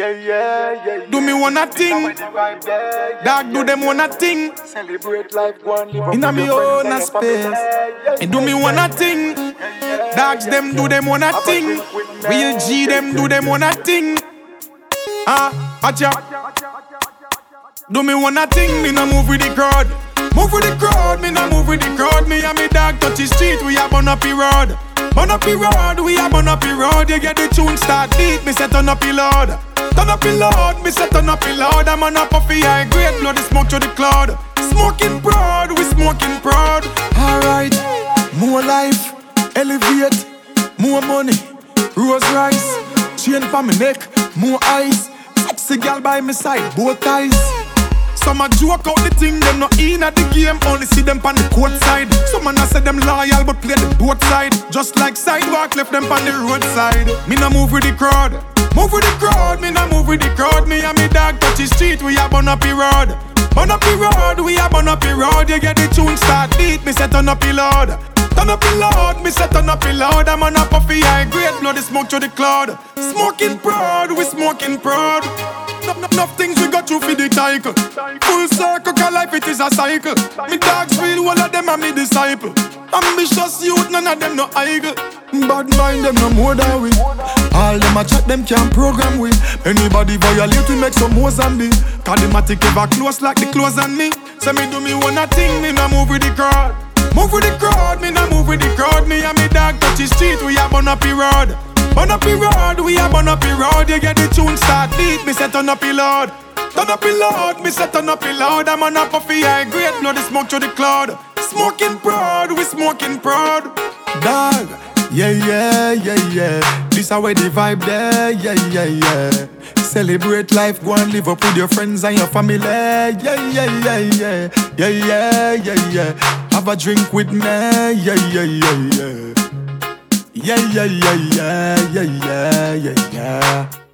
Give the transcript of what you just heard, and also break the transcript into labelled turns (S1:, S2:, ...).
S1: Yeah, yeah, yeah.
S2: Do me one a thing. Dog do them one a thing.
S1: Celebrate life, go and live
S2: Inna me own a
S1: and your family.
S2: space. And do me one a thing. Dogs them do them one a thing. Real G them do them one a thing. Ah, watcha. Do me one a thing, me no move with the crowd. Move with the crowd, me no move with the crowd. Me and me dog touch the street, we a burn up the road. Burn up the road, we a burn up the road. You get the tune start deep, me say turn up the load. Turn up load, me say turn up load. I'm on of the high grade, blow the smoke to the cloud. Smoking proud, we smoking proud. Alright, more life, elevate, more money, Rolls Royce, chain for me neck, more eyes. Sexy girl by my side, both eyes. Some a joke out the thing, them not in at the game, only see them on the court side. Some man a say them loyal, but play the both side. Just like sidewalk, left them on the roadside. Me no move with the crowd, move with the crowd. With the crowd. Me and me dog touch the street, we a burn up the road. Burn up the road, we a burn up the road. You get the tune start beat, me say turn up the load. Turn up the loud, me say turn up the loud. I'm on of the high grade, blow the smoke to the cloud. Smoking proud, we smoking proud. No, no, enough things we got through for the cycle. Full circle, cause life it is a cycle. Me dogs feel all of them are me disciple. Ambitious youth, none of them no idle. Bad mind them no more than we. All them a chat, them can't program we. Anybody violate, we make some a take ever close like the clothes on me. Say me do me one a thing, me no move with the crowd. Move with the crowd, me no move with the crowd. Me and me dog touch the street, we a burn up the road. Burn up the road, we a burn up the road. You get the tune start beat, me say turn up the load. Turn up the load, me say turn up the load. I'm on a the high grade, blow the smoke to the cloud. Smoking proud, we smoking proud. Dog, yeah, yeah, yeah, yeah. This how way the vibe there, yeah, yeah, yeah. Celebrate life, go and live up with your friends and your family. Yeah, yeah, yeah, yeah, yeah, yeah, yeah, yeah. Have a drink with me, yeah, yeah, yeah. Yeah, yeah, yeah, yeah, yeah, yeah, yeah, yeah.